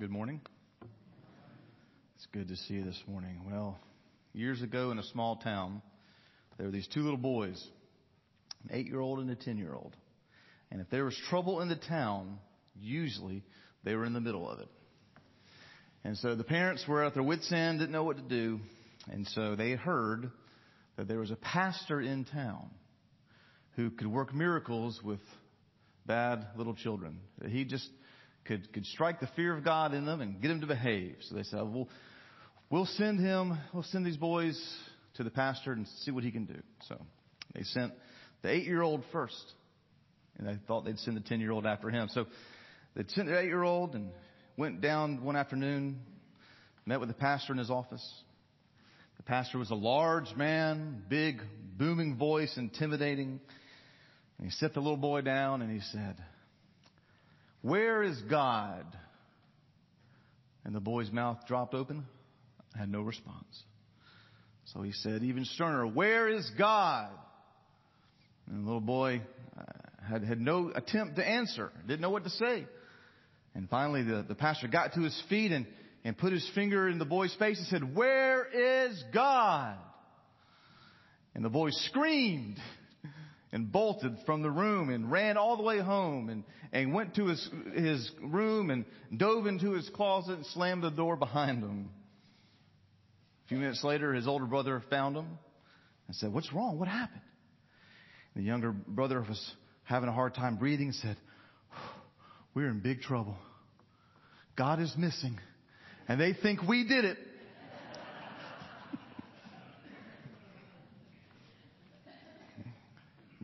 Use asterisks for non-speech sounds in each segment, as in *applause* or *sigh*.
Good morning. It's good to see you this morning. Well, years ago in a small town, there were these two little boys, an eight year old and a ten year old. And if there was trouble in the town, usually they were in the middle of it. And so the parents were at their wits' end, didn't know what to do. And so they heard that there was a pastor in town who could work miracles with bad little children. He just could, could strike the fear of God in them and get them to behave. So they said, oh, well, we'll send him, we'll send these boys to the pastor and see what he can do. So they sent the eight year old first. And they thought they'd send the 10 year old after him. So they sent the eight year old and went down one afternoon, met with the pastor in his office. The pastor was a large man, big, booming voice, intimidating. And he set the little boy down and he said, where is God? And the boy's mouth dropped open, had no response. So he said, even sterner, Where is God? And the little boy uh, had, had no attempt to answer, didn't know what to say. And finally, the, the pastor got to his feet and, and put his finger in the boy's face and said, Where is God? And the boy screamed and bolted from the room and ran all the way home and, and went to his, his room and dove into his closet and slammed the door behind him. A few minutes later, his older brother found him and said, What's wrong? What happened? The younger brother was having a hard time breathing and said, We're in big trouble. God is missing. And they think we did it.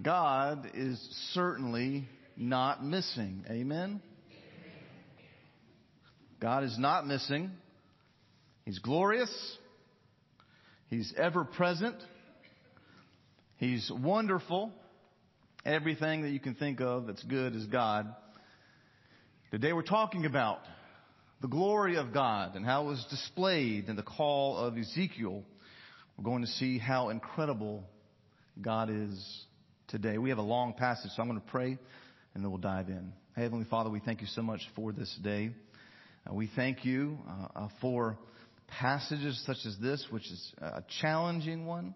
God is certainly not missing. Amen? God is not missing. He's glorious. He's ever present. He's wonderful. Everything that you can think of that's good is God. Today we're talking about the glory of God and how it was displayed in the call of Ezekiel. We're going to see how incredible God is today. We have a long passage, so I'm going to pray and then we'll dive in. Heavenly Father, we thank you so much for this day. Uh, we thank you uh, uh, for passages such as this, which is a challenging one,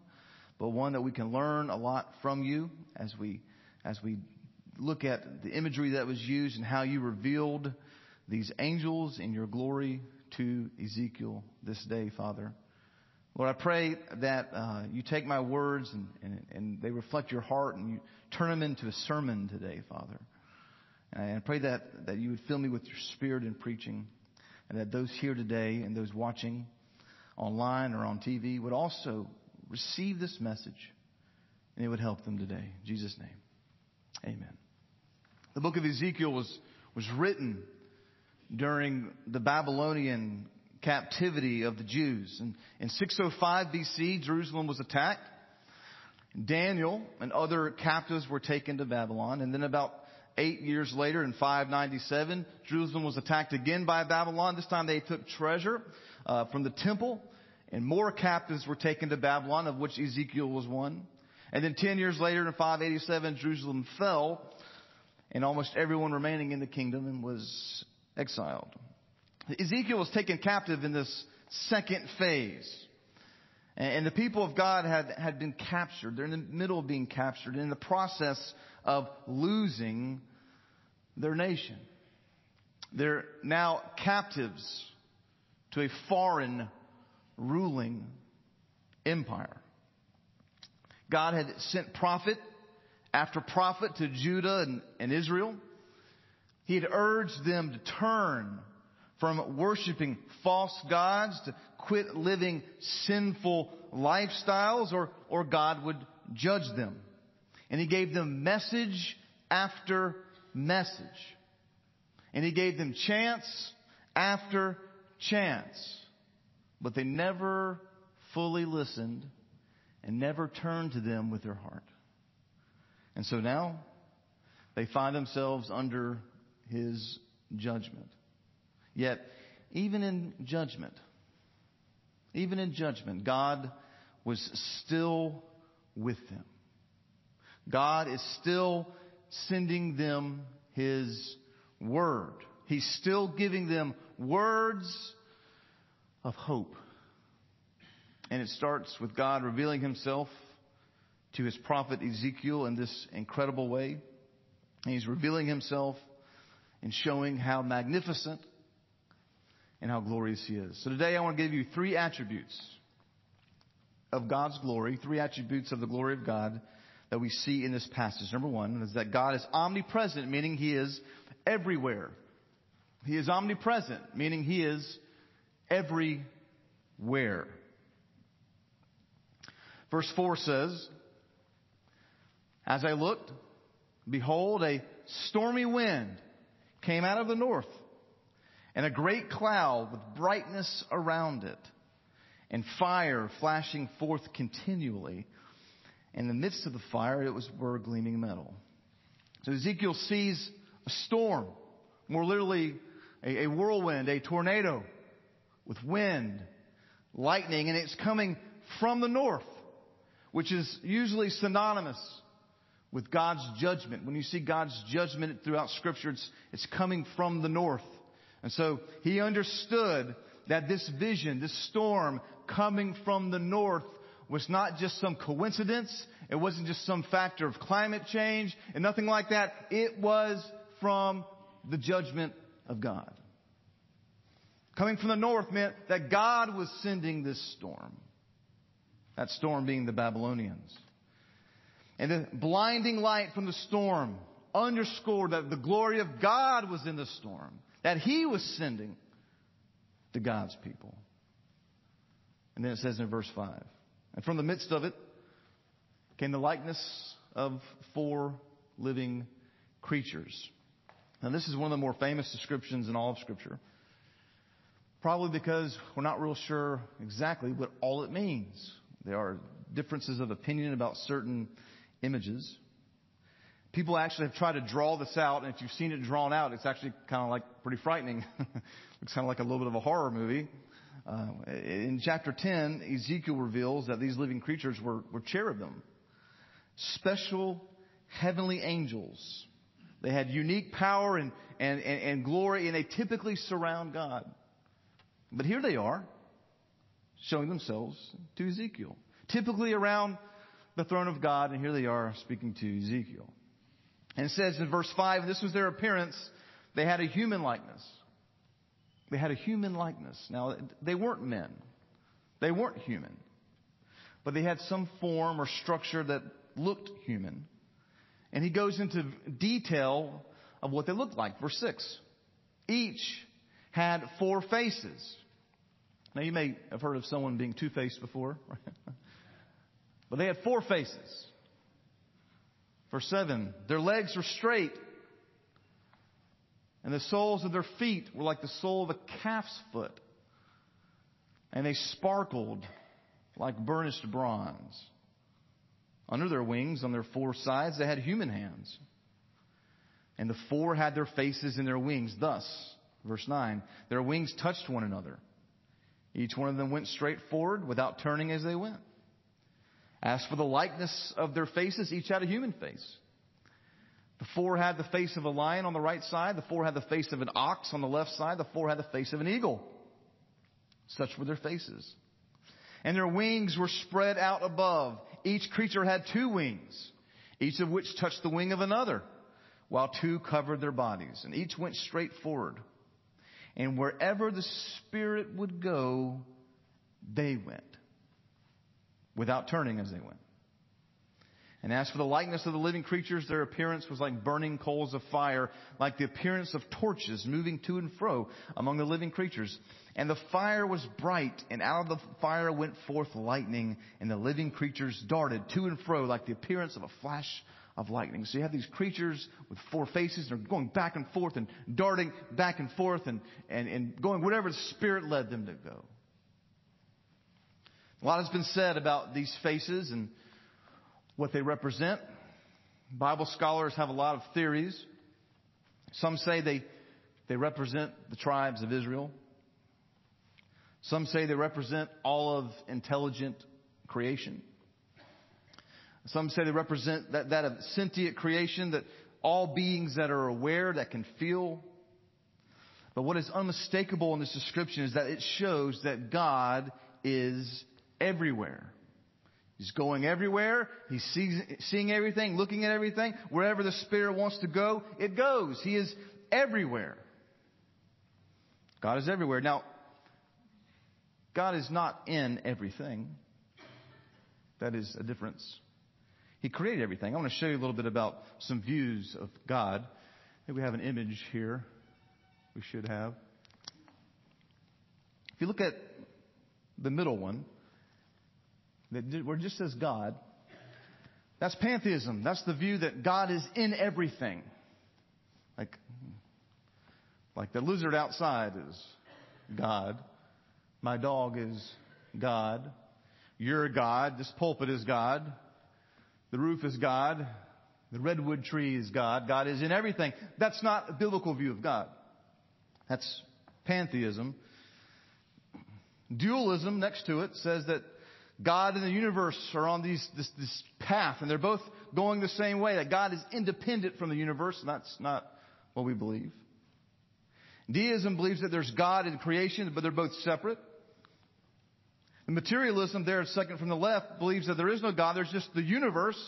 but one that we can learn a lot from you as we as we look at the imagery that was used and how you revealed these angels in your glory to Ezekiel this day, Father. Lord, I pray that uh, you take my words and, and, and, they reflect your heart and you turn them into a sermon today, Father. And I pray that, that you would fill me with your spirit in preaching and that those here today and those watching online or on TV would also receive this message and it would help them today. In Jesus' name, amen. The book of Ezekiel was, was written during the Babylonian captivity of the Jews. And in 605 BC, Jerusalem was attacked. Daniel and other captives were taken to Babylon. And then about eight years later in 597, Jerusalem was attacked again by Babylon. This time they took treasure uh, from the temple and more captives were taken to Babylon, of which Ezekiel was one. And then 10 years later in 587, Jerusalem fell and almost everyone remaining in the kingdom was exiled. Ezekiel was taken captive in this second phase. And the people of God had, had been captured. They're in the middle of being captured, in the process of losing their nation. They're now captives to a foreign ruling empire. God had sent prophet after prophet to Judah and, and Israel. He had urged them to turn from worshiping false gods to quit living sinful lifestyles or, or God would judge them. And he gave them message after message. And he gave them chance after chance. But they never fully listened and never turned to them with their heart. And so now they find themselves under his judgment. Yet, even in judgment, even in judgment, God was still with them. God is still sending them His Word. He's still giving them words of hope. And it starts with God revealing himself to his prophet Ezekiel in this incredible way. He's revealing himself and showing how magnificent and how glorious he is. So today I want to give you three attributes of God's glory, three attributes of the glory of God that we see in this passage. Number one is that God is omnipresent, meaning he is everywhere. He is omnipresent, meaning he is everywhere. Verse 4 says, As I looked, behold, a stormy wind came out of the north, and a great cloud with brightness around it, and fire flashing forth continually. In the midst of the fire, it was were gleaming metal. So Ezekiel sees a storm, more literally a, a whirlwind, a tornado with wind, lightning, and it's coming from the north, which is usually synonymous with God's judgment. When you see God's judgment throughout scripture, it's, it's coming from the north. And so he understood that this vision, this storm coming from the north was not just some coincidence. It wasn't just some factor of climate change and nothing like that. It was from the judgment of God. Coming from the north meant that God was sending this storm. That storm being the Babylonians. And the blinding light from the storm underscored that the glory of God was in the storm, that He was sending to God's people. And then it says in verse 5 And from the midst of it came the likeness of four living creatures. Now, this is one of the more famous descriptions in all of Scripture. Probably because we're not real sure exactly what all it means. There are differences of opinion about certain images. People actually have tried to draw this out, and if you've seen it drawn out, it's actually kind of like pretty frightening. it's kind of like a little bit of a horror movie. Uh, in chapter 10, Ezekiel reveals that these living creatures were, were cherubim, special heavenly angels. They had unique power and, and, and, and glory, and they typically surround God. But here they are, showing themselves to Ezekiel. Typically around the throne of God, and here they are speaking to Ezekiel. And it says in verse 5, this was their appearance, they had a human likeness. They had a human likeness. Now, they weren't men. They weren't human. But they had some form or structure that looked human. And he goes into detail of what they looked like. Verse 6. Each had four faces. Now, you may have heard of someone being two faced before. *laughs* But they had four faces. Verse 7 Their legs were straight, and the soles of their feet were like the sole of a calf's foot, and they sparkled like burnished bronze. Under their wings, on their four sides, they had human hands. And the four had their faces in their wings. Thus, verse 9, their wings touched one another. Each one of them went straight forward without turning as they went. As for the likeness of their faces, each had a human face. The four had the face of a lion on the right side. The four had the face of an ox on the left side. The four had the face of an eagle. Such were their faces. And their wings were spread out above. Each creature had two wings, each of which touched the wing of another, while two covered their bodies. And each went straight forward. And wherever the Spirit would go, they went without turning as they went. And as for the likeness of the living creatures, their appearance was like burning coals of fire, like the appearance of torches moving to and fro among the living creatures. And the fire was bright, and out of the fire went forth lightning, and the living creatures darted to and fro like the appearance of a flash of lightning. So you have these creatures with four faces, and they're going back and forth and darting back and forth and, and, and going whatever the Spirit led them to go. A lot has been said about these faces and what they represent. Bible scholars have a lot of theories. Some say they, they represent the tribes of Israel. Some say they represent all of intelligent creation. Some say they represent that, that of sentient creation, that all beings that are aware, that can feel. But what is unmistakable in this description is that it shows that God is everywhere. He's going everywhere. He's sees, seeing everything, looking at everything. Wherever the Spirit wants to go, it goes. He is everywhere. God is everywhere. Now, God is not in everything. That is a difference. He created everything. I want to show you a little bit about some views of God. I think we have an image here. We should have. If you look at the middle one, where it just as God, that's pantheism. That's the view that God is in everything. Like, like the lizard outside is God. My dog is God. You're God. This pulpit is God. The roof is God. The redwood tree is God. God is in everything. That's not a biblical view of God. That's pantheism. Dualism next to it says that God and the universe are on these, this, this path and they're both going the same way, that God is independent from the universe, and that's not what we believe. Deism believes that there's God in creation, but they're both separate. The materialism there, second from the left, believes that there is no God, there's just the universe,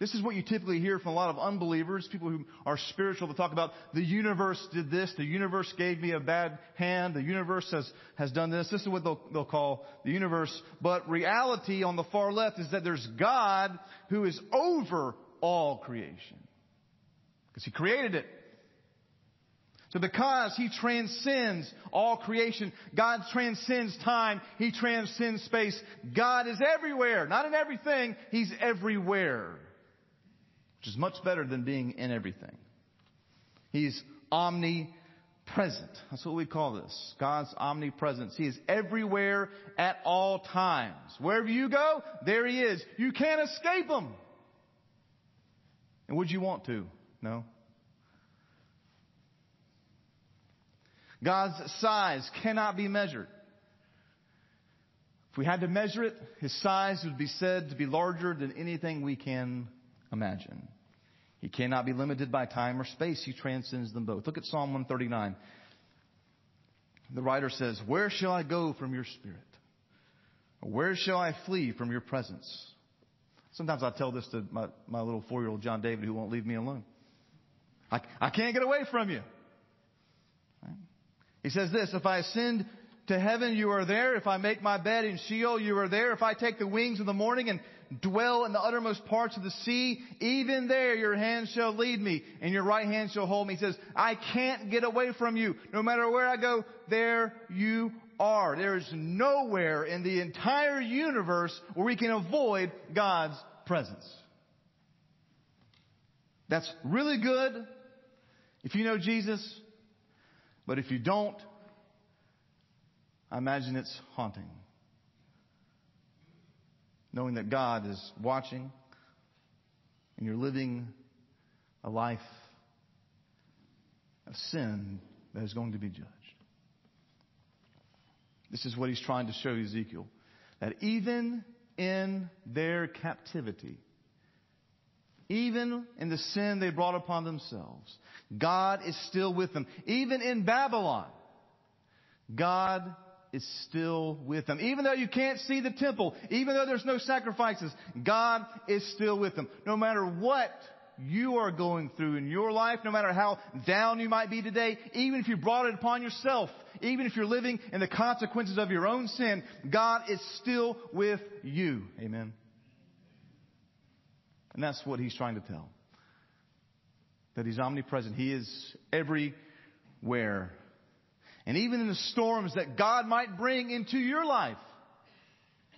this is what you typically hear from a lot of unbelievers, people who are spiritual, to talk about the universe did this, the universe gave me a bad hand, the universe has, has done this. This is what they'll, they'll call the universe. But reality on the far left is that there's God who is over all creation. Because He created it. So because He transcends all creation, God transcends time, He transcends space. God is everywhere, not in everything, He's everywhere which is much better than being in everything. He's omnipresent. That's what we call this. God's omnipresence. He is everywhere at all times. Wherever you go, there He is. You can't escape Him. And would you want to? No. God's size cannot be measured. If we had to measure it, His size would be said to be larger than anything we can imagine. He cannot be limited by time or space. He transcends them both. Look at Psalm 139. The writer says, Where shall I go from your spirit? Where shall I flee from your presence? Sometimes I tell this to my, my little four year old John David who won't leave me alone. I, I can't get away from you. Right? He says this, if I ascend to heaven, you are there. If I make my bed in Sheol, you are there. If I take the wings of the morning and dwell in the uttermost parts of the sea, even there your hand shall lead me and your right hand shall hold me. He says, I can't get away from you. No matter where I go, there you are. There is nowhere in the entire universe where we can avoid God's presence. That's really good if you know Jesus, but if you don't, I imagine it's haunting knowing that God is watching and you're living a life of sin that is going to be judged. This is what he's trying to show Ezekiel. That even in their captivity, even in the sin they brought upon themselves, God is still with them. Even in Babylon, God is still with them. Even though you can't see the temple, even though there's no sacrifices, God is still with them. No matter what you are going through in your life, no matter how down you might be today, even if you brought it upon yourself, even if you're living in the consequences of your own sin, God is still with you. Amen. And that's what he's trying to tell. That he's omnipresent. He is everywhere and even in the storms that God might bring into your life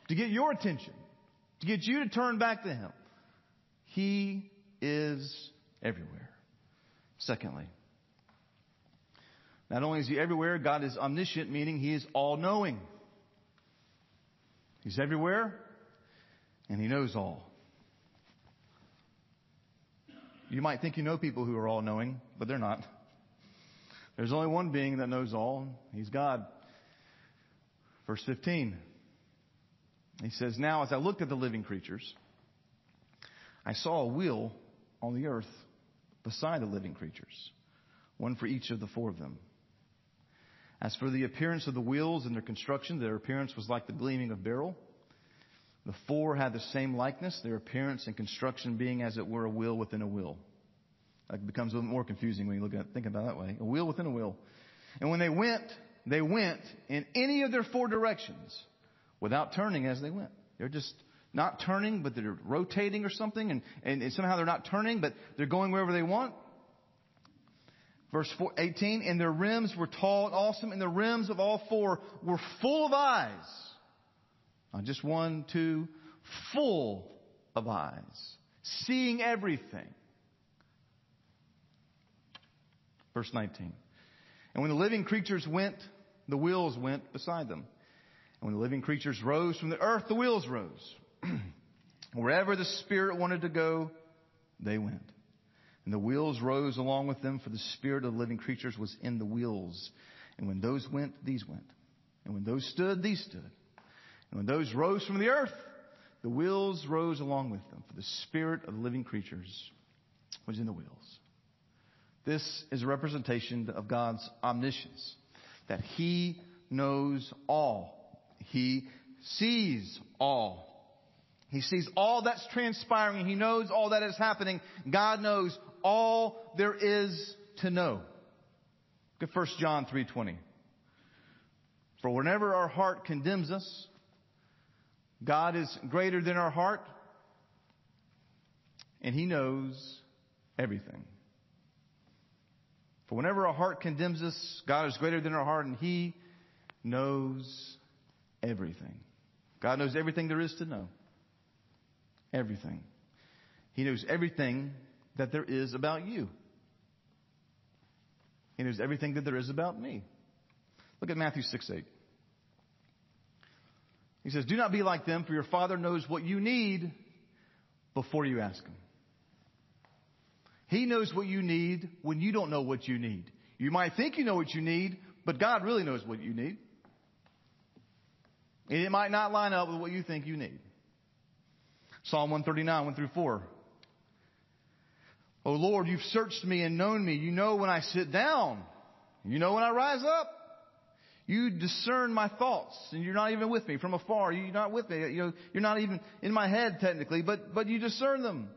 to get your attention, to get you to turn back to Him. He is everywhere. Secondly, not only is He everywhere, God is omniscient, meaning He is all knowing. He's everywhere and He knows all. You might think you know people who are all knowing, but they're not. There's only one being that knows all. He's God. Verse 15. He says, Now as I looked at the living creatures, I saw a wheel on the earth beside the living creatures, one for each of the four of them. As for the appearance of the wheels and their construction, their appearance was like the gleaming of beryl. The four had the same likeness, their appearance and construction being as it were a wheel within a wheel. That becomes a little more confusing when you look at think about it that way. A wheel within a wheel. And when they went, they went in any of their four directions without turning as they went. They're just not turning, but they're rotating or something, and, and somehow they're not turning, but they're going wherever they want. Verse 4, 18, and their rims were tall and awesome, and the rims of all four were full of eyes. Not just one, two, full of eyes, seeing everything. Verse 19. And when the living creatures went, the wheels went beside them. And when the living creatures rose from the earth, the wheels rose. *clears throat* Wherever the Spirit wanted to go, they went. And the wheels rose along with them, for the Spirit of the living creatures was in the wheels. And when those went, these went. And when those stood, these stood. And when those rose from the earth, the wheels rose along with them, for the Spirit of the living creatures was in the wheels. This is a representation of God's omniscience, that He knows all. He sees all. He sees all that's transpiring. He knows all that is happening. God knows all there is to know. Look at 1 John 3.20. For whenever our heart condemns us, God is greater than our heart, and He knows everything. For whenever our heart condemns us, God is greater than our heart, and He knows everything. God knows everything there is to know. Everything. He knows everything that there is about you. He knows everything that there is about me. Look at Matthew 6 8. He says, Do not be like them, for your Father knows what you need before you ask Him. He knows what you need when you don't know what you need. You might think you know what you need, but God really knows what you need. And it might not line up with what you think you need. Psalm 139, 1 through 4. Oh Lord, you've searched me and known me. You know when I sit down. You know when I rise up. You discern my thoughts and you're not even with me from afar. You're not with me. You know, you're not even in my head technically, but, but you discern them.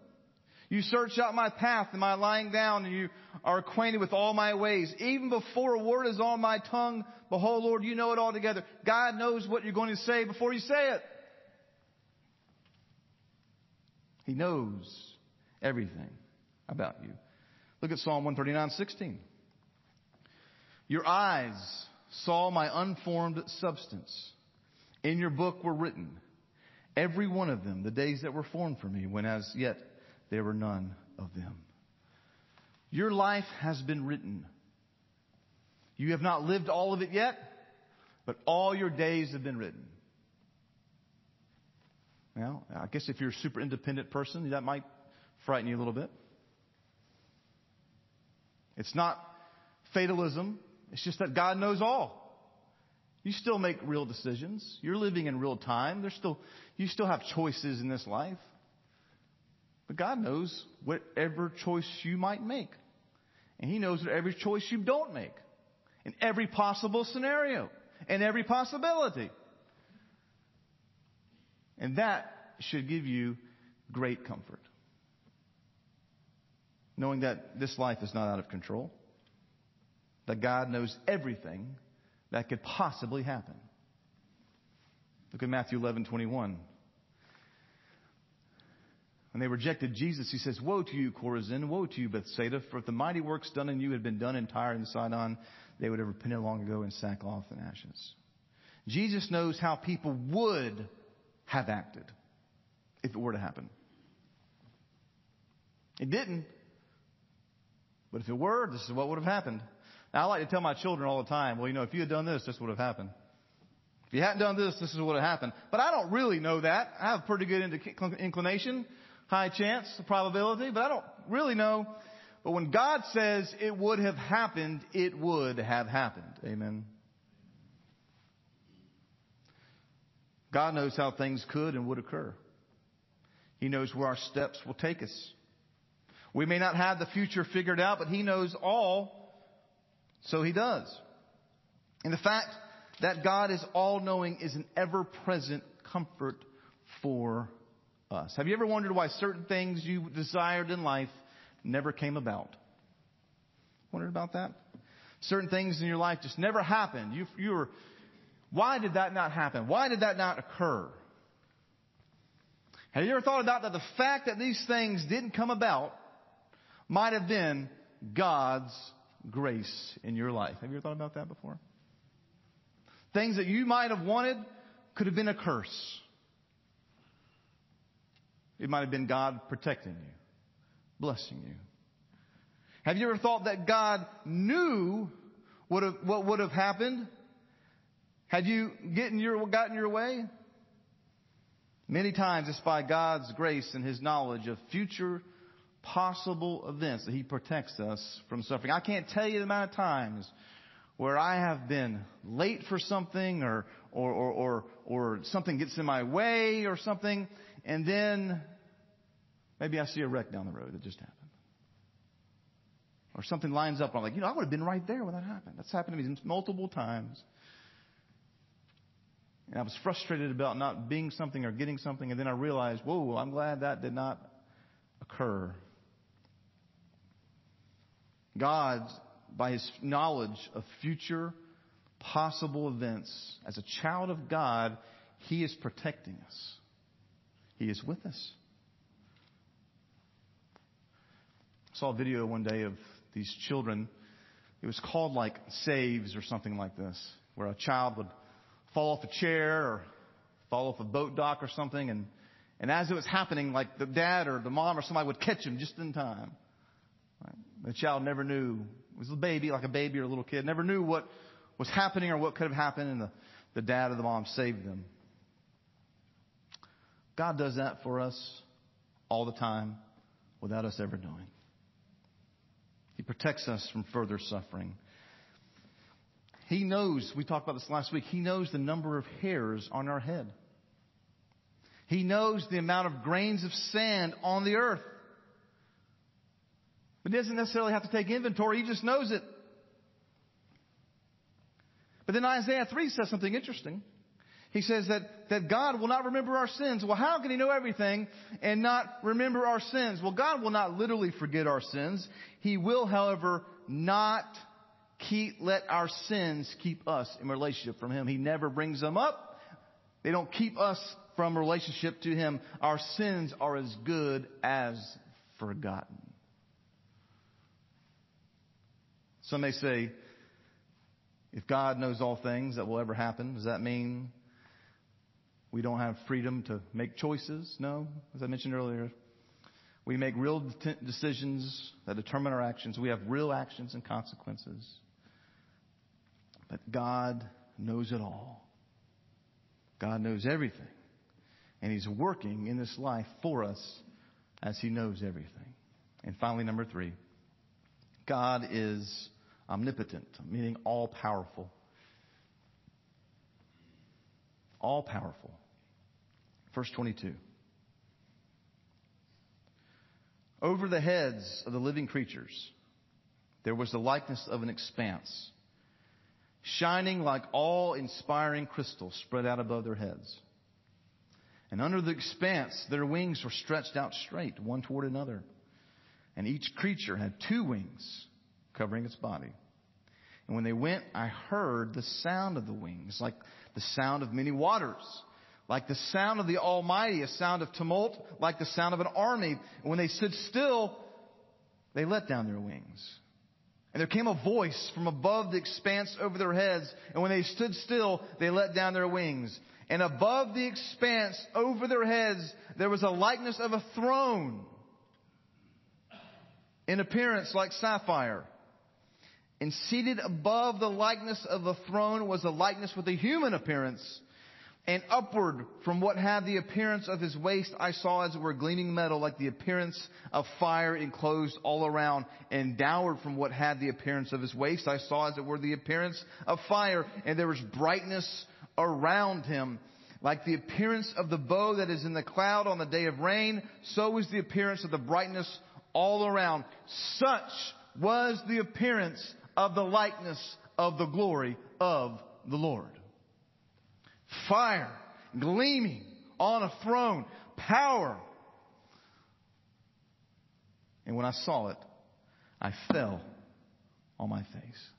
You search out my path and my lying down and you are acquainted with all my ways. Even before a word is on my tongue, behold Lord, you know it all together. God knows what you're going to say before you say it. He knows everything about you. Look at Psalm 139, 16. Your eyes saw my unformed substance. In your book were written, every one of them, the days that were formed for me, when as yet there were none of them. Your life has been written. You have not lived all of it yet, but all your days have been written. Now, I guess if you're a super independent person, that might frighten you a little bit. It's not fatalism. It's just that God knows all. You still make real decisions. You're living in real time. There's still, you still have choices in this life. But God knows whatever choice you might make. And He knows every choice you don't make. In every possible scenario. In every possibility. And that should give you great comfort. Knowing that this life is not out of control. That God knows everything that could possibly happen. Look at Matthew 11, 21. When they rejected Jesus, he says, Woe to you, Chorazin! Woe to you, Bethsaida! For if the mighty works done in you had been done in Tyre and Sidon, they would have repented long ago in sackcloth and ashes. Jesus knows how people would have acted if it were to happen. It didn't. But if it were, this is what would have happened. Now, I like to tell my children all the time, well, you know, if you had done this, this would have happened. If you hadn't done this, this is what would have happened. But I don't really know that. I have a pretty good inclination high chance, probability, but I don't really know. But when God says it would have happened, it would have happened. Amen. God knows how things could and would occur. He knows where our steps will take us. We may not have the future figured out, but He knows all, so He does. And the fact that God is all knowing is an ever present comfort for us. Have you ever wondered why certain things you desired in life never came about? Wondered about that? Certain things in your life just never happened. You, you were, why did that not happen? Why did that not occur? Have you ever thought about that the fact that these things didn't come about might have been God's grace in your life? Have you ever thought about that before? Things that you might have wanted could have been a curse. It might have been God protecting you, blessing you. Have you ever thought that God knew what, have, what would have happened had you gotten your, gotten your way? Many times it's by God's grace and His knowledge of future possible events that He protects us from suffering. I can't tell you the amount of times where I have been late for something or, or, or, or, or something gets in my way or something, and then maybe I see a wreck down the road that just happened. Or something lines up, and I'm like, you know, I would have been right there when that happened. That's happened to me multiple times. And I was frustrated about not being something or getting something, and then I realized, whoa, I'm glad that did not occur. God, by His knowledge of future possible events, as a child of God, He is protecting us. He is with us. I saw a video one day of these children. It was called like Saves or something like this, where a child would fall off a chair or fall off a boat dock or something. And, and as it was happening, like the dad or the mom or somebody would catch him just in time. The child never knew. It was a baby, like a baby or a little kid, never knew what was happening or what could have happened, and the, the dad or the mom saved them. God does that for us all the time without us ever knowing. He protects us from further suffering. He knows, we talked about this last week, He knows the number of hairs on our head. He knows the amount of grains of sand on the earth. But he doesn't necessarily have to take inventory, he just knows it. But then Isaiah 3 says something interesting. He says that, that God will not remember our sins. Well, how can He know everything and not remember our sins? Well, God will not literally forget our sins. He will, however, not keep, let our sins keep us in relationship from Him. He never brings them up. They don't keep us from relationship to Him. Our sins are as good as forgotten. Some may say, if God knows all things that will ever happen, does that mean we don't have freedom to make choices? No. As I mentioned earlier, we make real decisions that determine our actions. We have real actions and consequences. But God knows it all. God knows everything. And He's working in this life for us as He knows everything. And finally, number three, God is omnipotent, meaning all powerful. All powerful. Verse 22. Over the heads of the living creatures, there was the likeness of an expanse shining like all inspiring crystal spread out above their heads. And under the expanse, their wings were stretched out straight, one toward another. And each creature had two wings covering its body. And when they went, I heard the sound of the wings, like the sound of many waters, like the sound of the Almighty, a sound of tumult, like the sound of an army. And when they stood still, they let down their wings. And there came a voice from above the expanse over their heads, and when they stood still, they let down their wings. And above the expanse over their heads, there was a likeness of a throne in appearance like sapphire. And seated above the likeness of the throne was a likeness with a human appearance and upward from what had the appearance of his waist, I saw as it were gleaming metal, like the appearance of fire enclosed all around. And downward from what had the appearance of his waist, I saw as it were the appearance of fire, and there was brightness around him. Like the appearance of the bow that is in the cloud on the day of rain, so was the appearance of the brightness all around. Such was the appearance of the likeness of the glory of the Lord. Fire gleaming on a throne, power. And when I saw it, I fell on my face.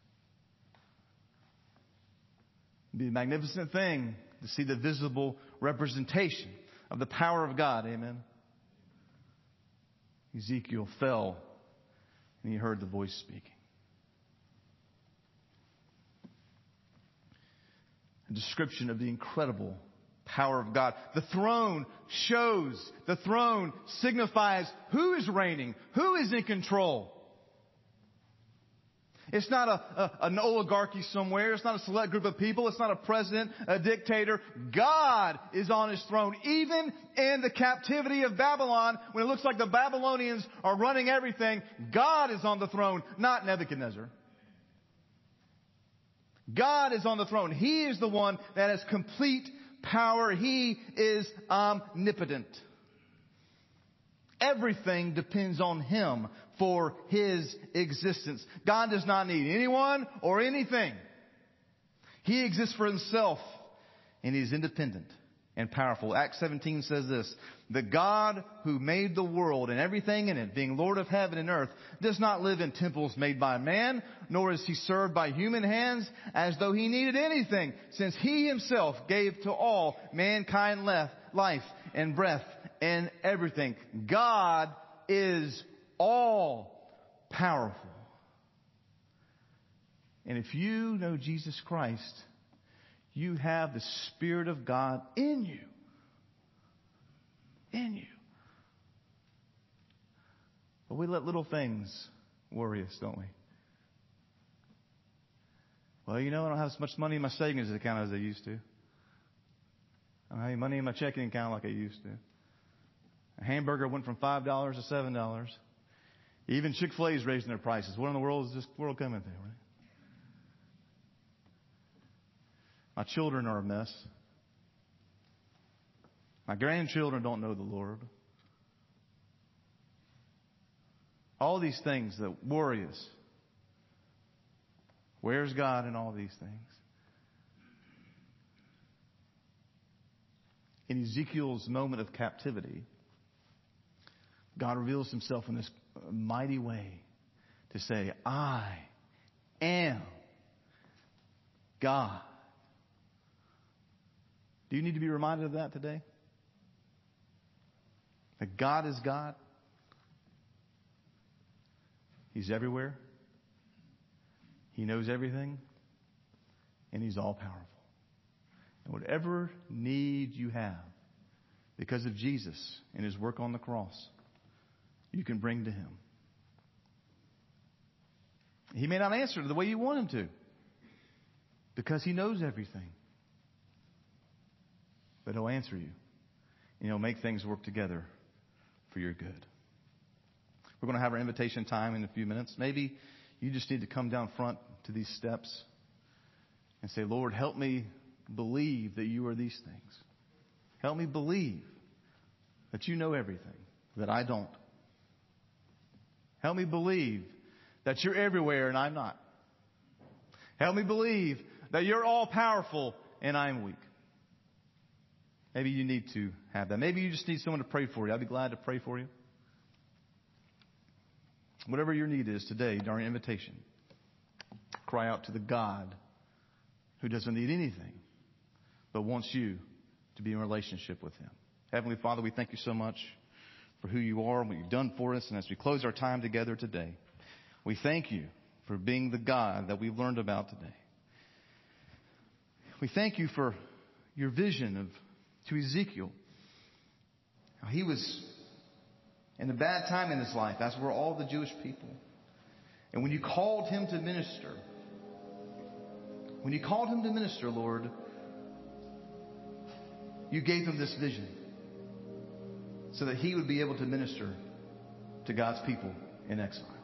It'd be a magnificent thing to see the visible representation of the power of God. Amen. Ezekiel fell and he heard the voice speaking. Description of the incredible power of God. The throne shows, the throne signifies who is reigning, who is in control. It's not a, a, an oligarchy somewhere. It's not a select group of people. It's not a president, a dictator. God is on his throne. Even in the captivity of Babylon, when it looks like the Babylonians are running everything, God is on the throne, not Nebuchadnezzar. God is on the throne. He is the one that has complete power. He is omnipotent. Everything depends on Him for His existence. God does not need anyone or anything. He exists for Himself and He's independent and powerful. Acts 17 says this, the God who made the world and everything in it, being Lord of heaven and earth, does not live in temples made by man, nor is he served by human hands as though he needed anything, since he himself gave to all mankind life and breath and everything. God is all powerful. And if you know Jesus Christ, you have the Spirit of God in you. In you. But we let little things worry us, don't we? Well, you know, I don't have as much money in my savings account as I used to. I don't have any money in my checking account like I used to. A hamburger went from $5 to $7. Even Chick-fil-A is raising their prices. What in the world is this world coming to, right? My children are a mess. My grandchildren don't know the Lord. All these things that worry us. Where's God in all these things? In Ezekiel's moment of captivity, God reveals himself in this mighty way to say, I am God. Do you need to be reminded of that today? That God is God. He's everywhere. He knows everything. And He's all powerful. And whatever need you have because of Jesus and His work on the cross, you can bring to Him. He may not answer the way you want Him to because He knows everything but He'll answer you. And He'll make things work together for your good. We're going to have our invitation time in a few minutes. Maybe you just need to come down front to these steps and say, Lord, help me believe that you are these things. Help me believe that you know everything, that I don't. Help me believe that you're everywhere and I'm not. Help me believe that you're all powerful and I'm weak. Maybe you need to have that. Maybe you just need someone to pray for you. I'd be glad to pray for you. Whatever your need is today during invitation, cry out to the God who doesn't need anything but wants you to be in relationship with Him. Heavenly Father, we thank you so much for who you are and what you've done for us. And as we close our time together today, we thank you for being the God that we've learned about today. We thank you for your vision of to Ezekiel. He was in a bad time in his life, as were all the Jewish people. And when you called him to minister, when you called him to minister, Lord, you gave him this vision so that he would be able to minister to God's people in exile.